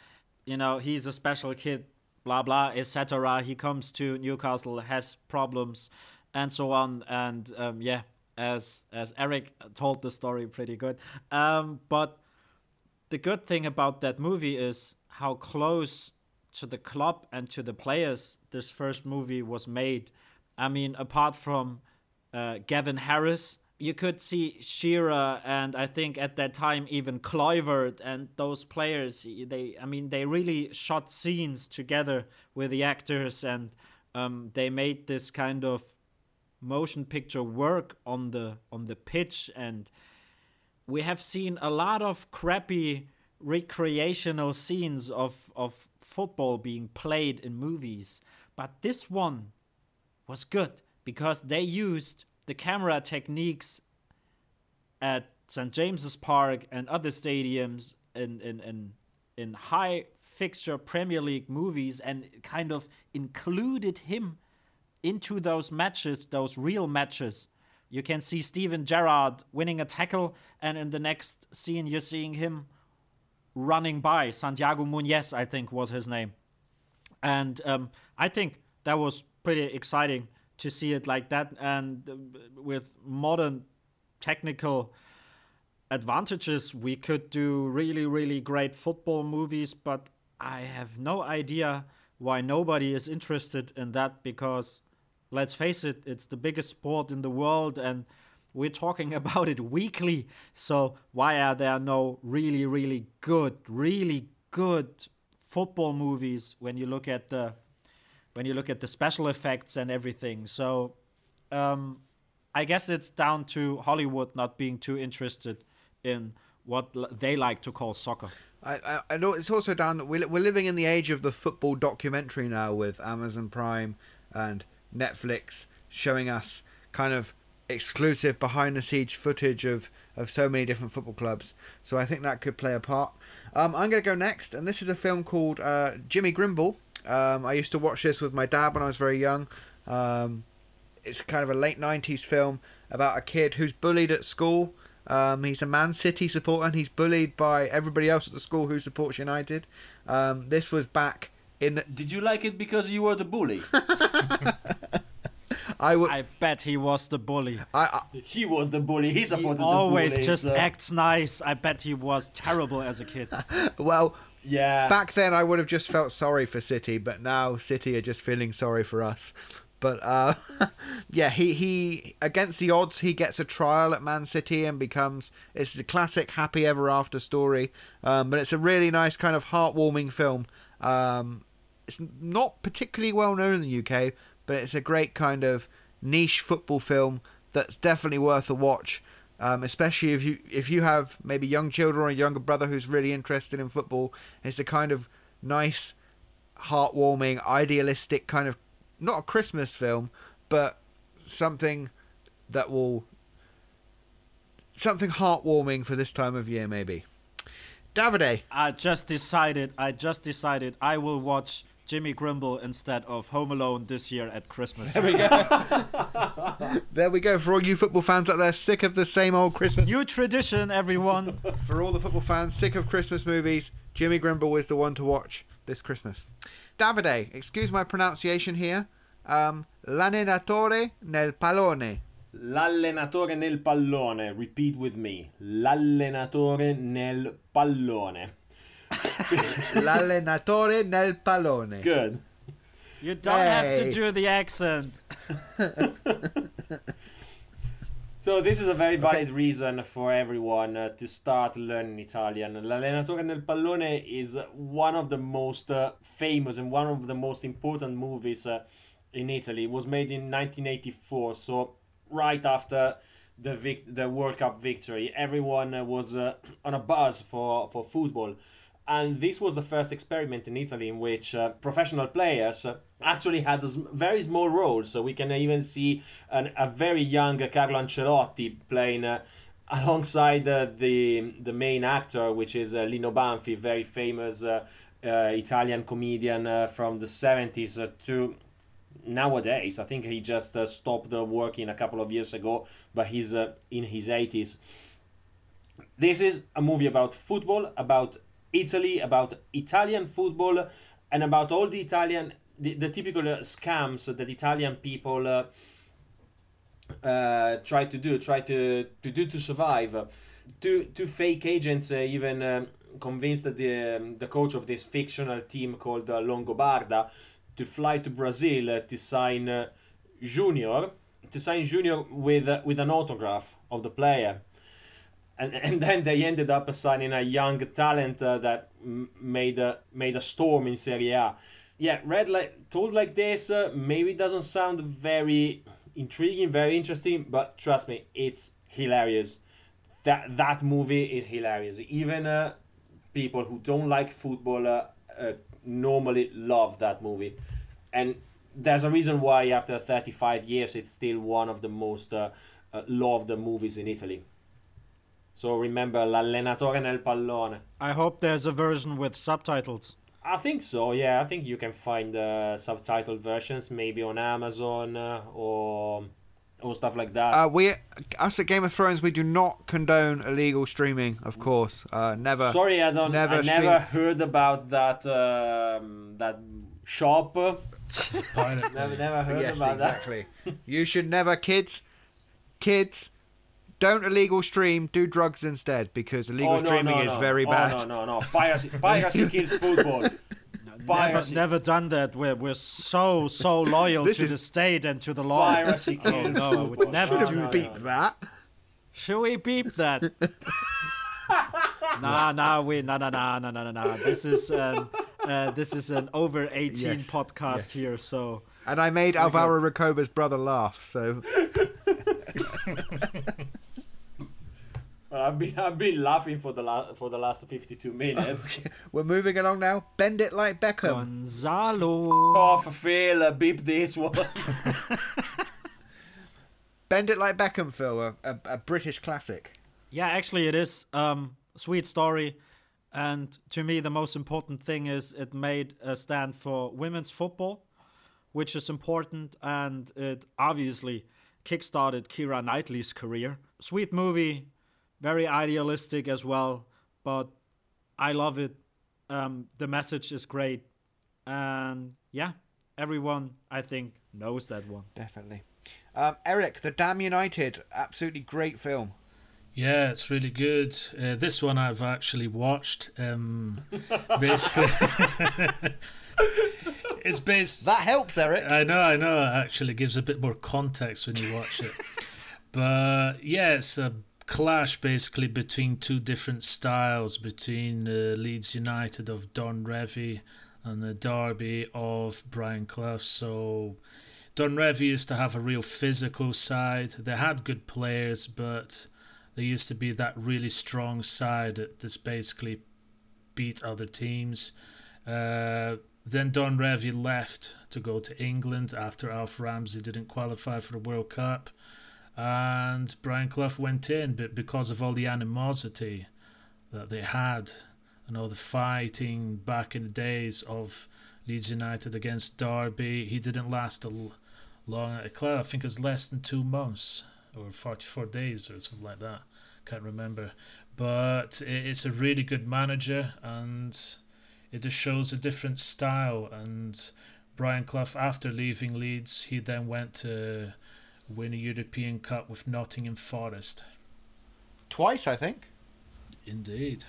you know he's a special kid, blah blah, etc. He comes to Newcastle, has problems, and so on, and um, yeah, as as Eric told the story pretty good, um, but the good thing about that movie is how close to the club and to the players this first movie was made. I mean, apart from uh, Gavin Harris, you could see Shearer and I think at that time even Kluivert and those players. They, I mean, they really shot scenes together with the actors and um, they made this kind of motion picture work on the on the pitch and we have seen a lot of crappy recreational scenes of, of football being played in movies. But this one was good because they used the camera techniques at St. James's Park and other stadiums in, in, in, in high fixture Premier League movies and kind of included him into those matches, those real matches you can see Steven Gerrard winning a tackle, and in the next scene, you're seeing him running by. Santiago Munez, I think, was his name. And um, I think that was pretty exciting to see it like that. And uh, with modern technical advantages, we could do really, really great football movies, but I have no idea why nobody is interested in that because let's face it, it's the biggest sport in the world and we're talking about it weekly. So why are there no really, really good, really good football movies when you look at the when you look at the special effects and everything? So um, I guess it's down to Hollywood not being too interested in what they like to call soccer. I, I, know it's also down. We're, we're living in the age of the football documentary now with Amazon Prime and Netflix showing us kind of exclusive behind the scenes footage of, of so many different football clubs. So I think that could play a part. Um, I'm going to go next, and this is a film called uh, Jimmy Grimble. Um, I used to watch this with my dad when I was very young. Um, it's kind of a late 90s film about a kid who's bullied at school. Um, he's a Man City supporter and he's bullied by everybody else at the school who supports United. Um, this was back in the, Did you like it because you were the bully? I would. I bet he was the bully. I, I, he was the bully. He He supported always the bully. just so- acts nice. I bet he was terrible as a kid. well, Yeah. back then I would have just felt sorry for City, but now City are just feeling sorry for us. But uh, yeah, he he against the odds he gets a trial at Man City and becomes it's the classic happy ever after story. Um, but it's a really nice kind of heartwarming film. Um, it's not particularly well known in the UK, but it's a great kind of niche football film that's definitely worth a watch. Um, especially if you if you have maybe young children or a younger brother who's really interested in football, it's a kind of nice, heartwarming, idealistic kind of not a Christmas film, but something that will something heartwarming for this time of year maybe. Davide, I just decided. I just decided I will watch Jimmy Grimble instead of Home Alone this year at Christmas. there we go. there we go for all you football fans out there sick of the same old Christmas. New tradition, everyone. For all the football fans sick of Christmas movies, Jimmy Grimble is the one to watch this Christmas. Davide, excuse my pronunciation here. Um, l'allenatore nel pallone. L'allenatore nel pallone. Repeat with me. L'allenatore nel pallone. L'allenatore nel pallone. Good. You don't have to do the accent. So this is a very valid reason for everyone uh, to start learning Italian. L'allenatore nel pallone is one of the most uh, famous and one of the most important movies uh, in Italy. It was made in 1984, so right after the vic- the World Cup victory, everyone uh, was uh, on a buzz for for football. And this was the first experiment in Italy in which uh, professional players uh, actually had a very small roles. So we can even see an, a very young Carlo Ancelotti playing uh, alongside uh, the the main actor, which is uh, Lino Banfi, very famous Italian comedian from the 70s uh, to nowadays. I think he just stopped working a couple of years ago, but he's in his 80s. This is a movie about football, about Italy, about Italian football, and about all the Italian, the, the typical uh, scams that Italian people uh, uh, try to do, try to, to do to survive. Two, two fake agents uh, even um, convinced the, um, the coach of this fictional team called uh, Longobarda to fly to Brazil to sign Junior, to sign Junior with, with an autograph of the player and and then they ended up signing a young talent uh, that m- made a made a storm in Serie A. Yeah, read like told like this, uh, maybe doesn't sound very intriguing, very interesting, but trust me, it's hilarious. That that movie is hilarious. Even uh, people who don't like football uh, uh, normally love that movie, and there's a reason why after 35 years it's still one of the most uh, loved movies in Italy. So remember l'allenatore nel pallone. I hope there's a version with subtitles. I think so. Yeah, I think you can find uh, subtitled versions maybe on Amazon uh, or or stuff like that. Uh, we, us at Game of Throw-Ins, we do not condone illegal streaming, of course. Uh, never. Sorry, I don't. never I never stream- heard about that um, that shop. Pirate Never, Bay. never heard Yes, about exactly. you should never, kids, kids, don't illegal stream. Do drugs instead because illegal oh, no, streaming no, is no. very oh, bad. no, no, no. Piracy, piracy kills football. Never, Piracy, never done that. We're, we're so, so loyal to is- the state and to the law. piracy Oh, no, I would never do no, that. Beat no. that. Should we beep that? nah, nah, we, nah, nah, nah, nah, nah, nah, nah. This is an, uh, this is an over 18 Yes, podcast yes. here, so And I made Alvaro Recoba's brother laugh. So I've been I've been laughing for the la- for the last fifty two minutes. we're moving along now. Bend it like Beckham. Gonzalo. oh, for Phil, uh, beep this one. Bend it like Beckham, Phil. A, a, a British classic. Yeah, actually, it is. Um, sweet story. And to me, the most important thing is it made a stand for women's football, which is important. And it obviously kickstarted Keira Knightley's career. Sweet movie, very idealistic as well. But I love it. Um, the message is great. And yeah, everyone, I think, knows that one. Definitely. Um, Eric, The Damned United. Absolutely great film. Yeah, it's really good. Uh, this one I've actually watched. Um, basically, it's based. That helps, Eric. I know, I know. It actually gives a bit more context when you watch it. but yeah, it's a clash basically between two different styles between uh, Leeds United of Don Revie and the Derby of Brian Clough. So Don Revie used to have a real physical side. They had good players, but they used to be that really strong side that just basically beat other teams. Uh, then Don Revie left to go to England after Alf Ramsey didn't qualify for the World Cup. And Brian Clough went in, but because of all the animosity that they had and all the fighting back in the days of Leeds United against Derby, he didn't last a l- long at club. I think it was less than two months or 44 days or something like that. Can't remember. But it's a really good manager and it just shows a different style. And Brian Clough, after leaving Leeds, he then went to win a European Cup with Nottingham Forest. Twice, I think. Indeed.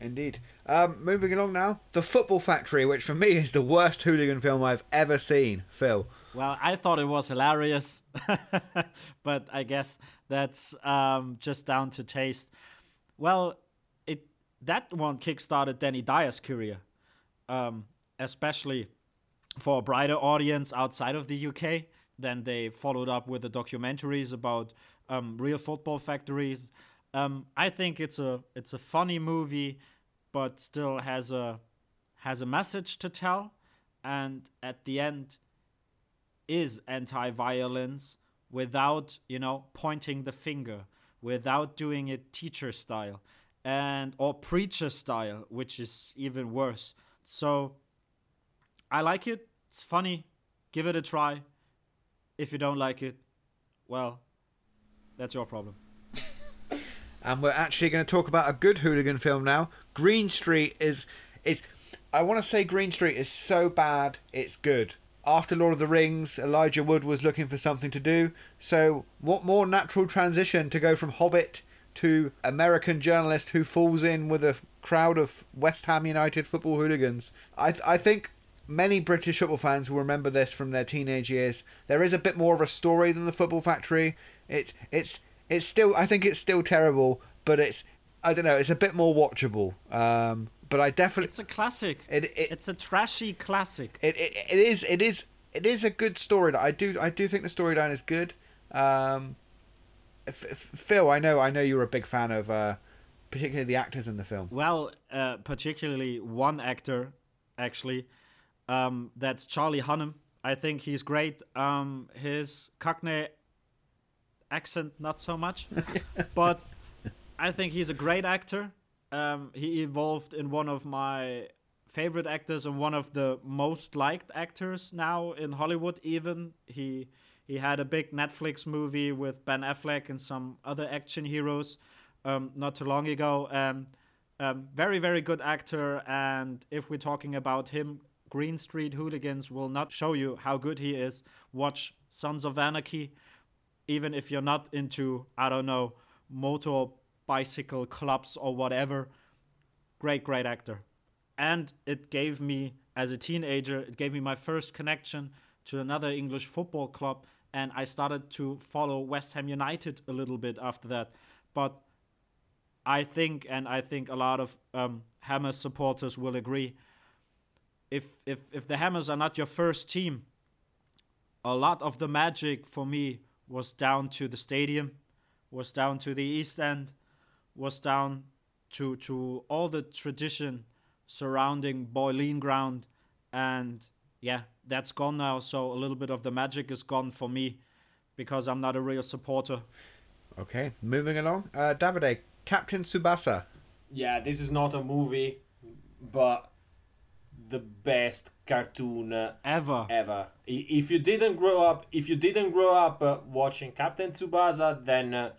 Indeed. Um, moving along now. The Football Factory, which for me is the worst hooligan film I've ever seen. Phil. Well, I thought it was hilarious, but I guess that's um, just down to taste. Well, it that one kickstarted Danny Dyer's career, um, especially for a brighter audience outside of the UK. Then they followed up with the documentaries about um, real football factories. Um, I think it's a it's a funny movie, but still has a has a message to tell, and at the end is anti-violence without you know pointing the finger, without doing it teacher style, and or preacher style, which is even worse. So I like it. It's funny. Give it a try. If you don't like it, well, that's your problem. and we're actually going to talk about a good hooligan film now. Green Street is is I want to say Green Street is so bad it's good. After Lord of the Rings, Elijah Wood was looking for something to do. So, what more natural transition to go from Hobbit to American journalist who falls in with a crowd of West Ham United football hooligans? I I think many British football fans will remember this from their teenage years. There is a bit more of a story than the Football Factory. It's it's it's still I think it's still terrible, but it's I don't know. It's a bit more watchable. Um, but I definitely It's a classic. it it, It's a trashy classic. it, it, it is it is it is a good story. I do I do think the storyline is good. Um, Phil, I know I know you're a big fan of uh, particularly the actors in the film. Well, uh, particularly one actor, actually, um, that's Charlie Hunnam. I think he's great. Um, his Cockney accent, not so much, but I think he's a great actor. Um, he evolved in one of my favorite actors and one of the most liked actors now in Hollywood. Even he he had a big Netflix movie with Ben Affleck and some other action heroes um, not too long ago. Um, um, very very good actor, and if we're talking about him, Green Street Hooligans will not show you how good he is. Watch Sons of Anarchy, even if you're not into I don't know motor bicycle clubs or whatever. Great great actor and it gave me as a teenager it gave me my first connection to another english football club and i started to follow west ham united a little bit after that but i think and i think a lot of um, hammers supporters will agree if if if the hammers are not your first team a lot of the magic for me was down to the stadium was down to the east end was down to to all the tradition surrounding Boleyn Ground, and yeah, that's gone now. So a little bit of the magic is gone for me because I'm not a real supporter. Okay, moving along. Uh, Davide, Captain Tsubasa. Yeah, this is not a movie, but the best cartoon uh, Ever. ever. If you didn't grow up, if you didn't grow up uh, watching Captain Tsubasa, then uh,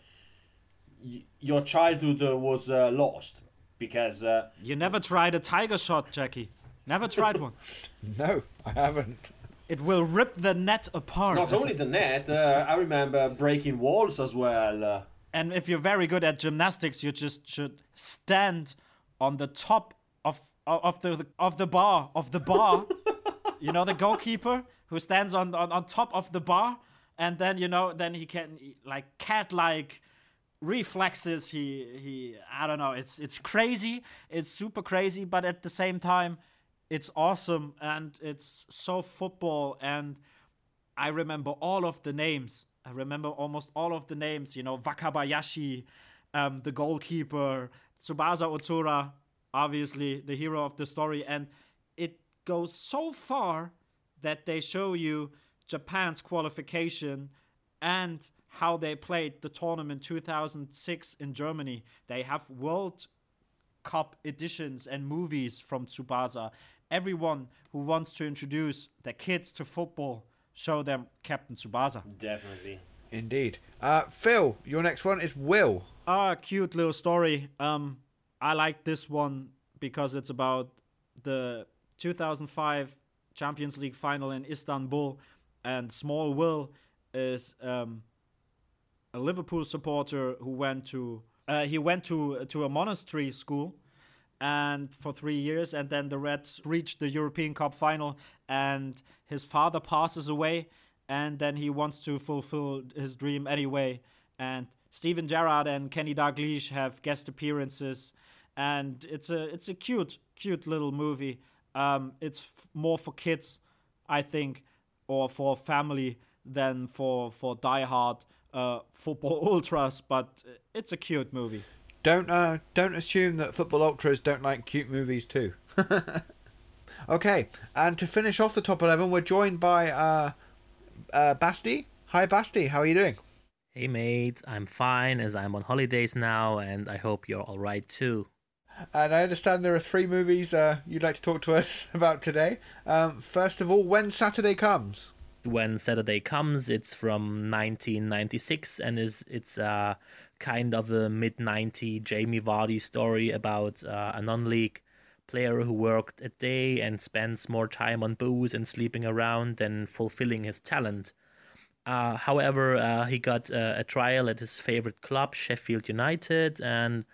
y- your childhood uh, was uh, lost because uh, You never tried a tiger shot, Jackie. Never tried one. No, I haven't. It will rip the net apart. not only the net, uh, I remember breaking walls as well. Uh, and if you're very good at gymnastics, you just should stand on the top of the of the bar of the bar. you know the goalkeeper who stands on, on on top of the bar, and then you know then he can like cat like reflexes. He he I don't know. It's it's crazy. It's super crazy, but at the same time, it's awesome and it's so football and. I remember all of the names. I remember almost all of the names. You know, Wakabayashi, um, the goalkeeper, Tsubasa Ozora, obviously the hero of the story, and it goes so far that they show you Japan's qualification and how they played the tournament 2006 in Germany. They have World Cup editions and movies from Tsubasa. Everyone who wants to introduce their kids to football, show them Captain Tsubasa. definitely. Indeed. Uh, Phil, your next one is Will. Ah, cute little story. Um, I like this one because it's about the 2005 Champions League final in Istanbul, and Small Will is um, a Liverpool supporter who went to uh, he went to to a monastery school and for three years and then the reds reached the european cup final and his father passes away and then he wants to fulfill his dream anyway. And steven gerrard and kenny dalglish have guest appearances and it's a it's a cute cute little movie um, it's f- more for kids i think or for family than for for diehard uh, football ultras but it's a cute movie Don't uh, don't assume that football ultras don't like cute movies too. okay, and to finish off the top eleven, we're joined by uh, uh, Basti. Hi, Basti. How are you doing? Hey mate, I'm fine as I'm on holidays now and I hope you're alright too. And I understand there are three movies uh, you'd like to talk to us about today. Um, first of all, when Saturday comes. When Saturday comes, it's from 1996 and is it's uh, kind of a mid 90 Jamie Vardy story about uh, a non league player who worked a day and spends more time on booze and sleeping around than fulfilling his talent. Uh, however, uh, he got uh, a trial at his favorite club, Sheffield United, and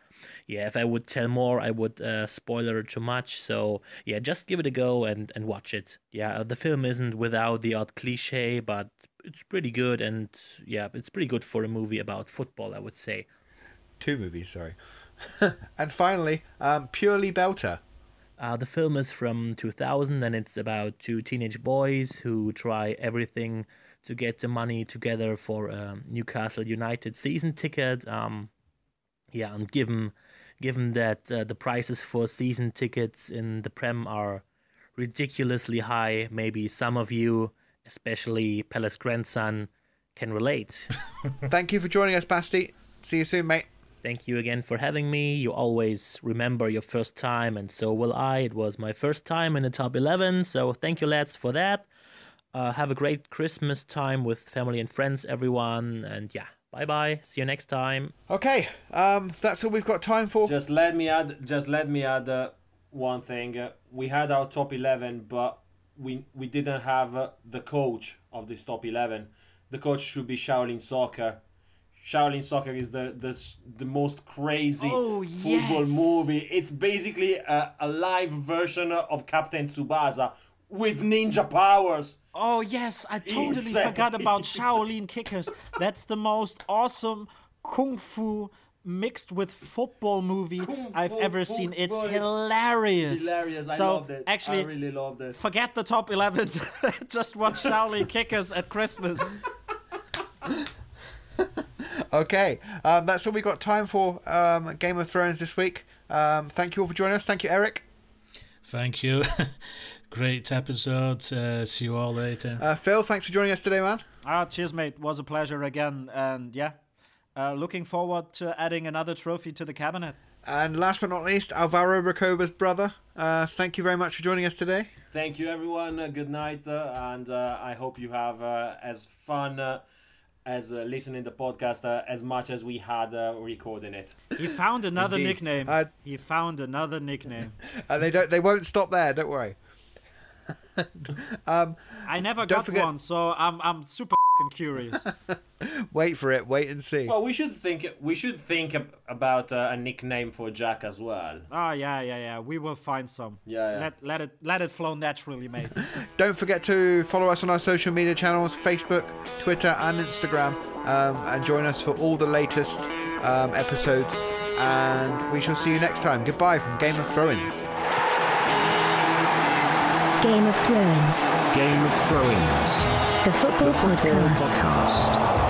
yeah, if I would tell more, I would uh, spoiler too much. So yeah, just give it a go and and watch it. Yeah, the film isn't without the odd cliche, but it's pretty good, and yeah, it's pretty good for a movie about football, I would say. Two movies, sorry. and finally, um, Purely Belter. Uh, the film is from 2000 and it's about two teenage boys who try everything to get the money together for a Newcastle United season ticket. Um, yeah, and given given that uh, the prices for season tickets in the Prem are ridiculously high, maybe some of you, especially Pella's grandson, can relate. Thank you for joining us, Basti. See you soon, mate. Thank you again for having me. You always remember your first time, and so will I. It was my first time in the top 11, so thank you, lads, for that. Uh, have a great Christmas time with family and friends, everyone, and yeah, bye bye. See you next time. Okay, um, that's all we've got time for. Just let me add. Just let me add uh, one thing. Uh, we had our top eleven, but we we didn't have uh, the coach of this top eleven. The coach should be Shaolin Soccer. Shaolin Soccer is the the the most crazy Oh, football yes. movie. It's basically a, a live version of Captain Tsubasa with ninja powers. Oh yes, I totally Insane. forgot about Shaolin Kickers. That's the most awesome kung fu mixed with football movie Kung I've fu ever seen. It's football, it's hilarious. Hilarious! I so loved it. actually, I really loved it. forget the top eleven. Just watch Shaolin Kickers at Christmas. Okay, um, that's all we got time for. Um, Game of Throw-Ins this week. Um, thank you all for joining us. Thank you, Eric. Thank you. Great episode. Uh, see you all later. Uh, Phil, thanks for joining us today, man. Ah, cheers, mate. Was a pleasure again, and yeah, uh, looking forward to adding another trophy to the cabinet. And last but not least, Alvaro Recoba's brother. Uh, thank you very much for joining us today. Thank you, everyone. Uh, good night, uh, and uh, I hope you have uh, as fun uh, as uh, listening to the podcast uh, as much as we had uh, recording it. He found another Indeed. nickname. Uh, he found another nickname. And they don't, they won't stop there. Don't worry. um, I never got forget- one, so I'm I'm super fing curious. wait for it. Wait and see. Well, we should think. We should think about uh, a nickname for Jack as well. Ah, yeah, yeah, yeah. We will find some. Yeah, yeah. Let let it let it flow naturally, mate. Don't forget to follow us on our social media channels Facebook, Twitter, and Instagram. Um, and join us for all the latest um, episodes. And we shall see you next time. Goodbye from Game of Throw-Ins. Game of Throw-Ins. Game of Throw-Ins. The football podcast. Podcast.